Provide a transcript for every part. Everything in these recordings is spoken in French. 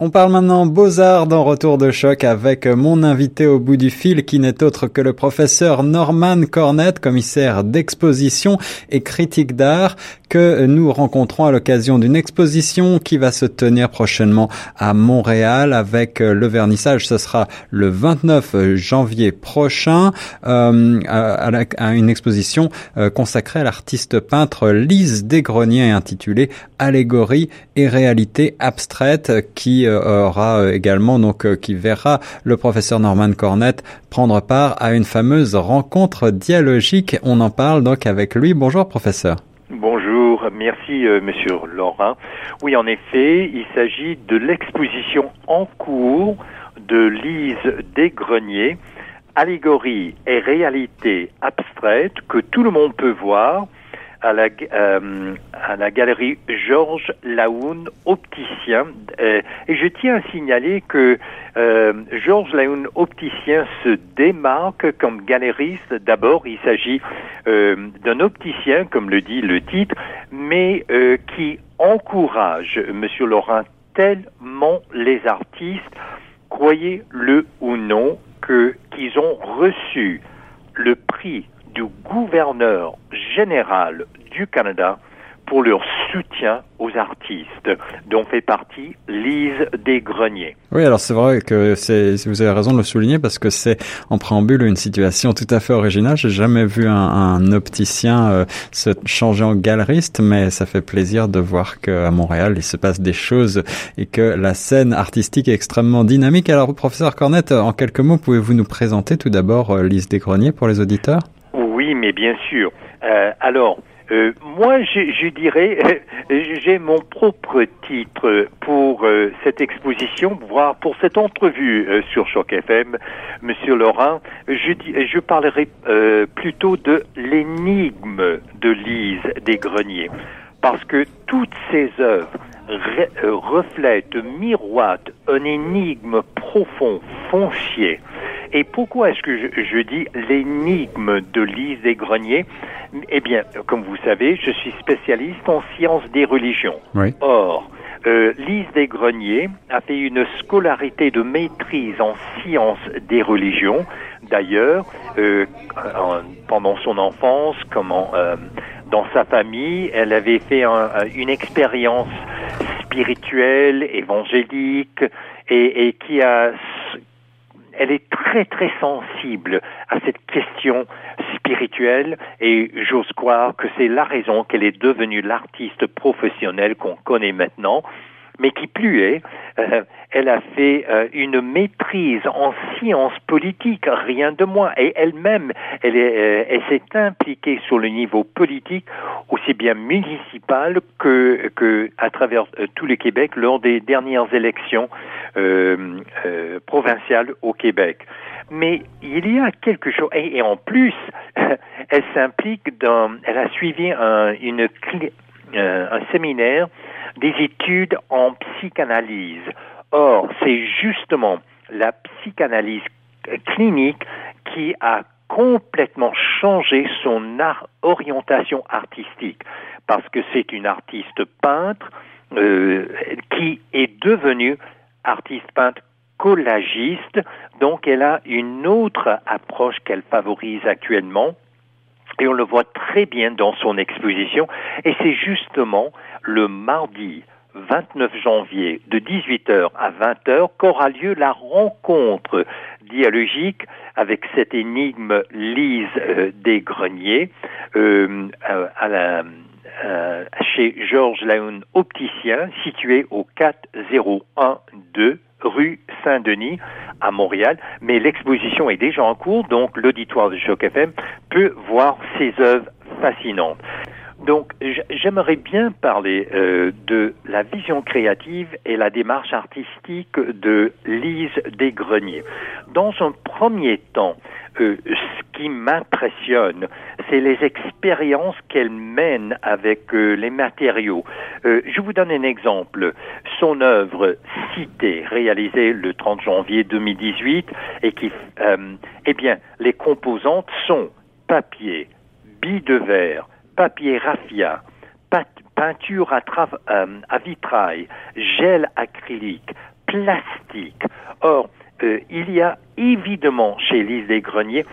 On parle maintenant beaux-arts dans Retour de choc avec mon invité au bout du fil qui n'est autre que le professeur Norman Cornette, commissaire d'exposition et critique d'art que nous rencontrons à l'occasion d'une exposition qui va se tenir prochainement à Montréal avec le vernissage. Ce sera le 29 janvier prochain euh, à, une exposition euh, consacrée à l'artiste peintre Lise Desgreniers intitulée Allégorie et réalité abstraite qui aura euh, également donc euh, qui verra le professeur Norman Cornette prendre part à une fameuse rencontre dialogique. On en parle donc avec lui. Bonjour professeur. Bonjour, merci Monsieur Laurent. Oui, en effet, il s'agit de l'exposition en cours de Lise Desgreniers, Allégorie et réalité abstraite que tout le monde peut voir à la, euh, à la galerie Georges Laoun, opticien. Euh, et je tiens à signaler que euh, Georges Laoun, opticien, se démarque comme galériste. D'abord, il s'agit euh, d'un opticien, comme le dit le titre, mais euh, qui encourage, Monsieur Laurent, tellement les artistes, croyez-le ou non, que qu'ils ont reçu le prix du gouverneur général du Canada pour leur soutien aux artistes, dont fait partie Lise Desgreniers. Oui, alors c'est vrai que vous avez raison de le souligner parce que c'est en préambule une situation tout à fait originale. J'ai jamais vu un, un opticien euh, se changer en galeriste, mais ça fait plaisir de voir qu'à Montréal il se passe des choses et que la scène artistique est extrêmement dynamique. Alors, professeur Cornette, en quelques mots, pouvez-vous nous présenter tout d'abord euh, Lise Desgreniers pour les auditeurs? Oui, mais bien sûr. Euh, alors, euh, moi, je, dirais, j'ai mon propre titre pour euh, cette exposition, voire pour cette entrevue sur Choc FM, Monsieur Laurent. Je, je parlerai plutôt de l'énigme de Lise des Greniers, parce que toutes ces œuvres reflètent, miroitent un énigme profond, foncier. Et pourquoi est-ce que je, je dis l'énigme de Lise des Greniers eh bien, comme vous savez, je suis spécialiste en sciences des religions. Or, euh, Lise Desgreniers a fait une scolarité de maîtrise en sciences des religions. D'ailleurs, euh, pendant son enfance, comment, euh, dans sa famille, elle avait fait une expérience spirituelle, évangélique, et, et qui a elle est très très sensible à cette question spirituelle et j'ose croire que c'est la raison qu'elle est devenue l'artiste professionnelle qu'on connaît maintenant mais qui plus est, euh, elle a fait euh, une maîtrise en sciences politiques, rien de moins, et elle-même, elle, euh, elle s'est impliquée sur le niveau politique, aussi bien municipal que, que à travers tout le Québec lors des dernières élections provinciales au Québec. Mais il y a quelque chose, et, en plus, elle s'implique dans, elle a suivi un, une, un séminaire des études en psychanalyse. Or, c'est justement la psychanalyse clinique qui a complètement changé son orientation artistique. Parce que c'est une artiste peintre euh, qui est devenue artiste peintre collagiste, donc elle a une autre approche qu'elle favorise actuellement et on le voit très bien dans son exposition. Et c'est justement le mardi 29 janvier de 18h à 20h qu'aura lieu la rencontre dialogique avec cette énigme Lise euh, des Greniers euh, à la, euh, chez Georges Laun Opticien situé au 4012 rue Saint-Denis à Montréal, mais l'exposition est déjà en cours, donc l'auditoire de Choc FM peut voir ces œuvres fascinantes. Donc, j'aimerais bien parler euh, de la vision créative et la démarche artistique de Lise Desgreniers. Dans un premier temps, euh, qui m'impressionne, c'est les expériences qu'elle mène avec euh, les matériaux. je vous donne un exemple. Son œuvre Cité, réalisée le 30 janvier 2018, et qui, eh bien, les composantes sont papier, billes de verre, papier raffia, peinture à, euh, à vitrail, gel acrylique, plastique. Or, euh, il y a évidemment chez Lise des Greniers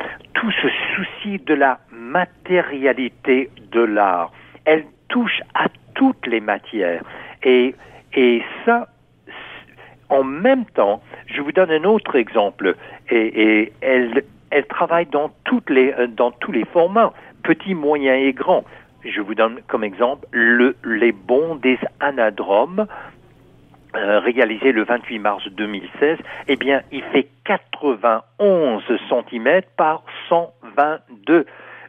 tout ce souci de la matérialité de l'art. Elle touche à toutes les matières. Et, ça, en même temps, je vous donne un autre exemple, et, elle, travaille dans, toutes les, euh, dans tous les formats, petits, moyens et grands. Je vous donne comme exemple le, les bons des anadromes, euh, réalisé le 28 mars 2016, eh bien, il fait 91 cm par 122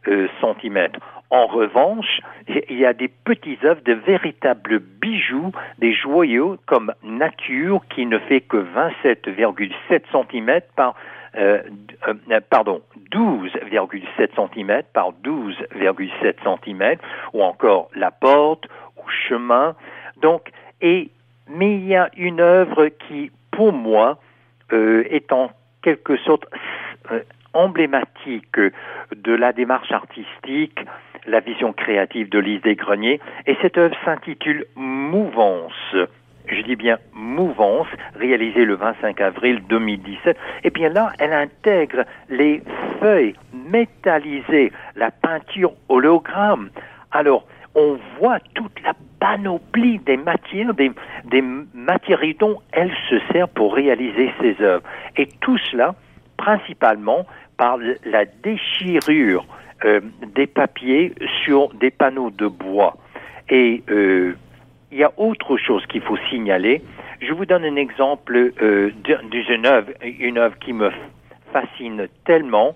euh, cm. En revanche, il y a des petits œuvres de véritables bijoux, des joyaux comme Nature qui ne fait que 27,7 cm par euh, euh, pardon, 12,7 cm par 12,7 cm, ou encore La Porte ou Chemin. Donc, et mais il y a une œuvre qui, pour moi, est en quelque sorte emblématique de la démarche artistique, la vision créative de Lise Desgreniers, et cette œuvre s'intitule Mouvance. Je dis bien Mouvance, réalisée le 25 avril 2017. Et bien là, elle intègre les feuilles métallisées, la peinture hologramme. Alors, on voit toute la panoplie des matières, des, des matériaux dont elle se sert pour réaliser ses œuvres. Et tout cela, principalement par la déchirure euh, des papiers sur des panneaux de bois. Et euh, il y a autre chose qu'il faut signaler. Je vous donne un exemple euh, d'une œuvre, une œuvre qui me fascine tellement,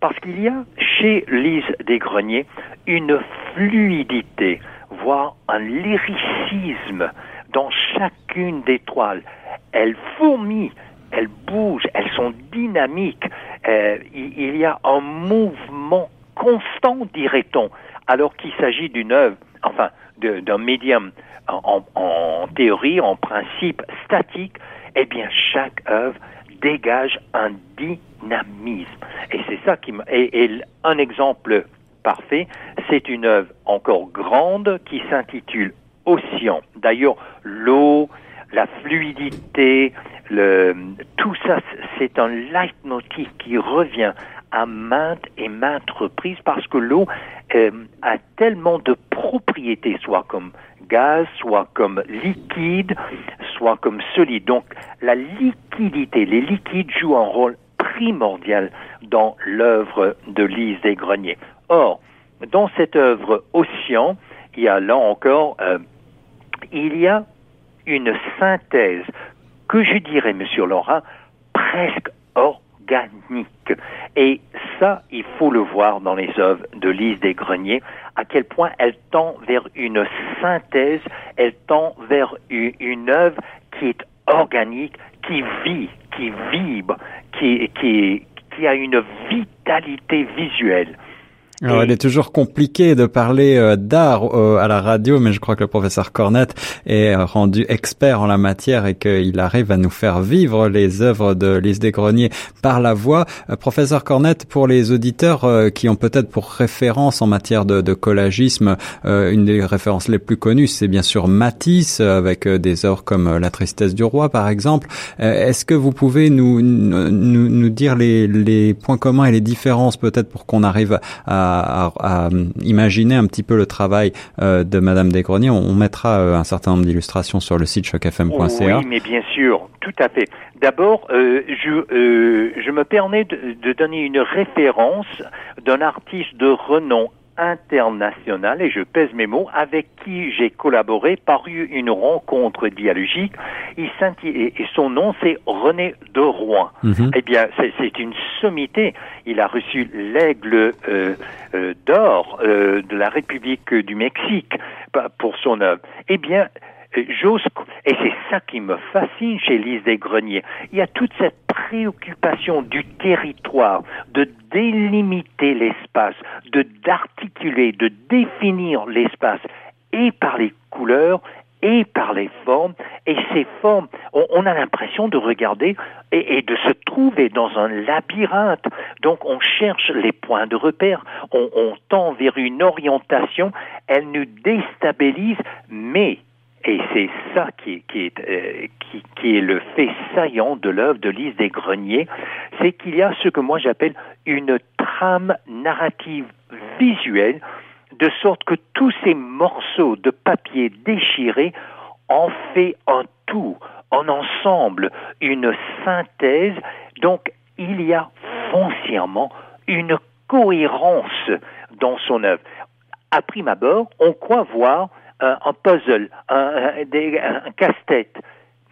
parce qu'il y a chez Lise Desgreniers une fluidité, voire un lyricisme dans chacune des toiles. Elles fourmillent, elles bougent, elles sont dynamiques. Euh, il y a un mouvement constant, dirait-on, alors qu'il s'agit d'une œuvre, enfin, d'un médium en, en, théorie, en principe statique. Eh bien, chaque œuvre dégage un dynamisme. Et c'est ça qui me... Et, un exemple parfait, c'est une œuvre encore grande qui s'intitule Océan. D'ailleurs, l'eau, la fluidité, tout ça, c'est un leitmotiv qui revient à maintes et maintes reprises parce que l'eau euh, a tellement de propriétés, soit comme gaz, soit comme liquide, soit comme solide. Donc la liquidité, les liquides jouent un rôle primordial dans l'œuvre de Lise des Greniers. Or, dans cette œuvre Océan, il y a là encore, euh, il y a une synthèse que je dirais, Monsieur Laurent, presque organique. Et ça, il faut le voir dans les œuvres de Lise des Greniers, à quel point elle tend vers une synthèse, elle tend vers une œuvre qui est organique, qui vit, qui vibre, qui, qui, qui a une vitalité visuelle. Alors, il est toujours compliqué de parler euh, d'art euh, à la radio, mais je crois que le professeur Cornette est rendu expert en la matière et qu'il arrive à nous faire vivre les œuvres de Lise Desgreniers par la voix. Euh, professeur Cornette, pour les auditeurs qui ont peut-être pour référence en matière de, de collagisme, une des références les plus connues, c'est bien sûr Matisse, avec des œuvres comme La tristesse du roi, par exemple. Est-ce que vous pouvez nous, nous, nous dire les, les points communs et les différences peut-être pour qu'on arrive à à, imaginer un petit peu le travail euh, de Madame Desgreniers. On, mettra euh, un certain nombre d'illustrations sur le site chocfm.ca. Oui, mais bien sûr, tout à fait. D'abord, euh, je, je me permets de donner une référence d'un artiste de renom international, et je pèse mes mots, avec qui j'ai collaboré par une rencontre dialogique. Il et son nom, c'est René de Rouen. Mhm. Eh bien, c'est une sommité. Il a reçu l'aigle euh, euh, d'or euh, de la République du Mexique pour son œuvre. Eh bien, et c'est ça qui me fascine chez Lise Desgreniers, il y a toute cette préoccupation du territoire, de délimiter l'espace, de d'articuler, de définir l'espace, et par les couleurs, et par les formes, et ces formes, on, a l'impression de regarder et, de se trouver dans un labyrinthe. Donc on cherche les points de repère, on tend vers une orientation, elle nous déstabilise, mais et c'est ça qui, qui, est, euh, qui, est le fait saillant de l'œuvre de Lise des Greniers, c'est qu'il y a ce que moi j'appelle une trame narrative visuelle, de sorte que tous ces morceaux de papier déchirés en fait un tout, en ensemble, une synthèse. Donc il y a foncièrement une cohérence dans son œuvre. À prime abord, on croit voir un, puzzle, un, casse-tête,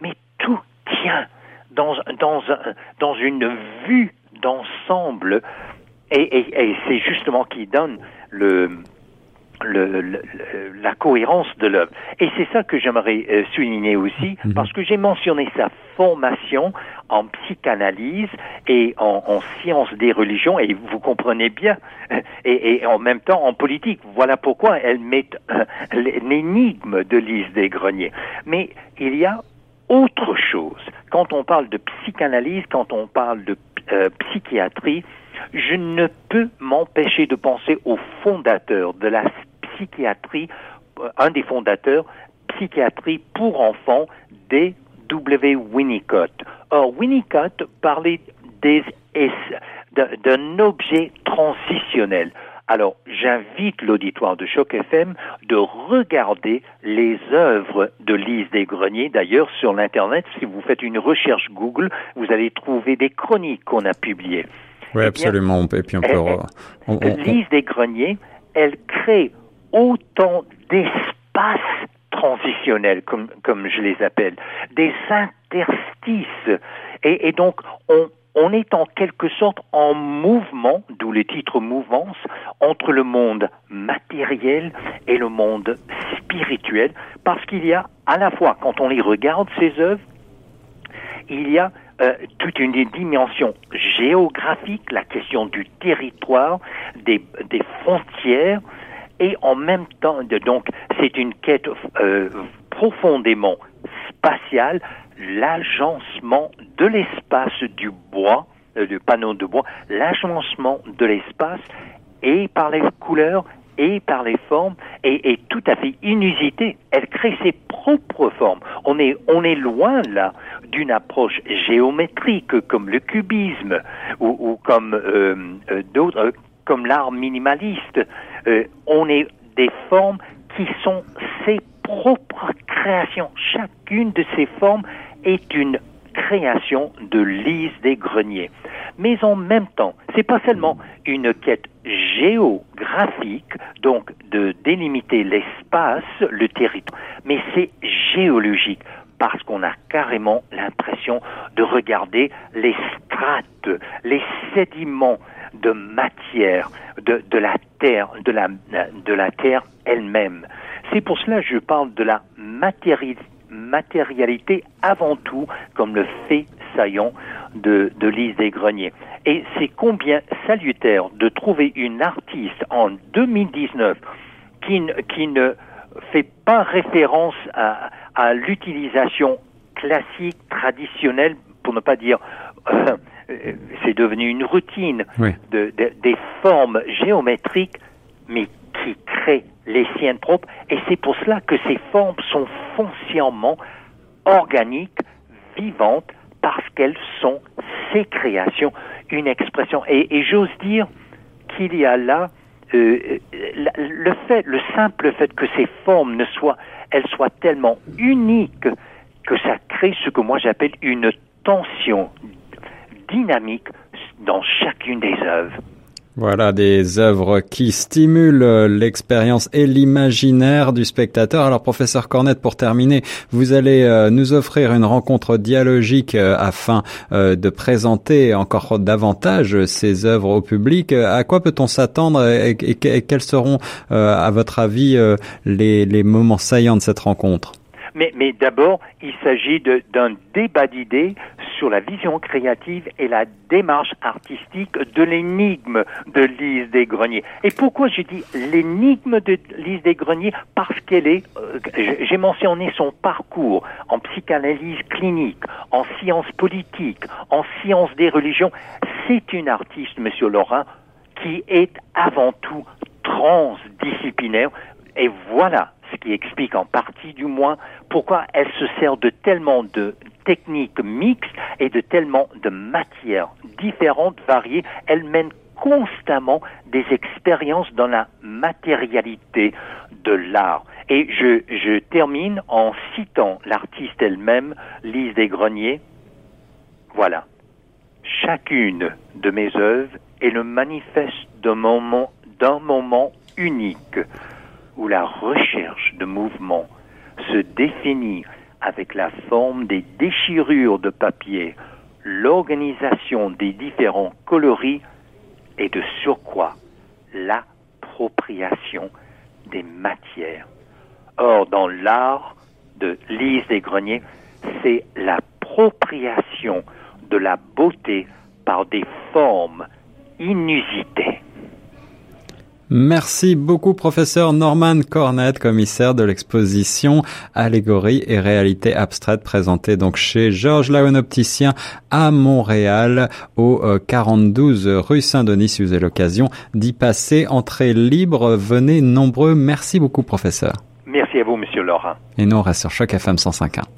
mais tout tient dans, dans, une vue d'ensemble. Et c'est justement qui donne le, le, la cohérence de l'œuvre. Et c'est ça que j'aimerais euh, souligner aussi, mhm. parce que j'ai mentionné sa formation en psychanalyse et en, en sciences des religions, et vous comprenez bien, et, et, en même temps en politique. Voilà pourquoi elle met euh, l'énigme de Lise des Greniers. Mais il y a autre chose. Quand on parle de psychanalyse, quand on parle de euh, psychiatrie, je ne peux m'empêcher de penser au fondateur de la psychiatrie, euh, un des fondateurs, psychiatrie pour enfants, D.W. Winnicott. Or, Winnicott parlait d'un objet transitionnel. Alors, j'invite l'auditoire de Choc FM de regarder les œuvres de Lise Desgreniers. D'ailleurs, sur l'Internet, si vous faites une recherche Google, vous allez trouver des chroniques qu'on a publiées. Oui, eh absolument. Et puis on peut... Lise Desgreniers, elle crée autant d'espaces transitionnels, comme, comme je les appelle, des interstices. Et, et donc, on, on est en quelque sorte en mouvement, d'où le titre Mouvance, entre le monde matériel et le monde spirituel, parce qu'il y a à la fois, quand on les regarde, ces œuvres, il y a euh, toute une dimension géographique, la question du territoire, des, des frontières, et en même temps, donc, c'est une quête euh, profondément spatiale, l'agencement de l'espace du bois, euh, du panneau de bois, l'agencement de l'espace et par les couleurs et par les formes est, tout à fait inusité. Elle crée ses propres formes. On est, on est loin là d'une approche géométrique comme le cubisme ou, comme euh, d'autres, comme l'art minimaliste. Euh, on est des formes qui sont ses propres créations. Chacune de ces formes est une création de Lise des Greniers. Mais en même temps, c'est pas seulement une quête géographique, donc de délimiter l'espace, le territoire, mais c'est géologique parce qu'on a carrément l'impression de regarder les strates, les sédiments de matière de, de la terre, de la, de la terre elle-même. C'est pour cela que je parle de la matérialité avant tout comme le fait de, de Lise des Greniers. Et c'est combien salutaire de trouver une artiste en 2019 qui, qui ne fait pas référence à, à l'utilisation classique, traditionnelle, pour ne pas dire euh, c'est devenu une routine de, des formes géométriques, mais qui créent les siennes propres. Et c'est pour cela que ces formes sont foncièrement organiques, vivantes, qu'elles sont ces créations, une expression. Et, j'ose dire qu'il y a là euh, le fait, le simple fait que ces formes ne soient, elles soient tellement uniques que ça crée ce que moi j'appelle une tension dynamique dans chacune des œuvres. Voilà des œuvres qui stimulent l'expérience et l'imaginaire du spectateur. Alors professeur Cornette, pour terminer, vous allez euh, nous offrir une rencontre dialogique euh, afin euh, de présenter encore davantage ces œuvres au public. À quoi peut-on s'attendre et, quels seront, à votre avis, les, les moments saillants de cette rencontre? Mais, mais d'abord, il s'agit d'un débat d'idées sur la vision créative et la démarche artistique de l'énigme de Lise des Greniers. Et pourquoi je dis l'énigme de Lise des Greniers Parce qu'elle est, euh, j'ai mentionné son parcours en psychanalyse clinique, en sciences politiques, en sciences des religions. C'est une artiste, Monsieur Laurent, qui est avant tout transdisciplinaire. Et voilà qui explique en partie du moins pourquoi elle se sert de tellement de techniques mixtes et de tellement de matières différentes, variées. Elle mène constamment des expériences dans la matérialité de l'art. Et je, je termine en citant l'artiste elle-même, Lise Desgreniers. Voilà. Chacune de mes œuvres est le manifeste d'un moment, d'un moment unique où la recherche de mouvement se définit avec la forme des déchirures de papier, l'organisation des différents coloris et de surcroît l'appropriation des matières. Or, dans l'art de Lise des Greniers, c'est l'appropriation de la beauté par des formes inusitées. Merci beaucoup, professeur Norman Cornette, commissaire de l'exposition Allégorie et réalité abstraite présentée donc chez Georges Laon Opticien à Montréal au 42 euh, rue Saint-Denis. Si vous avez l'occasion d'y passer, entrée libre, venez nombreux. Merci beaucoup, professeur. Merci à vous, monsieur Laurent. Et nous, on reste sur Choc FM 105.1.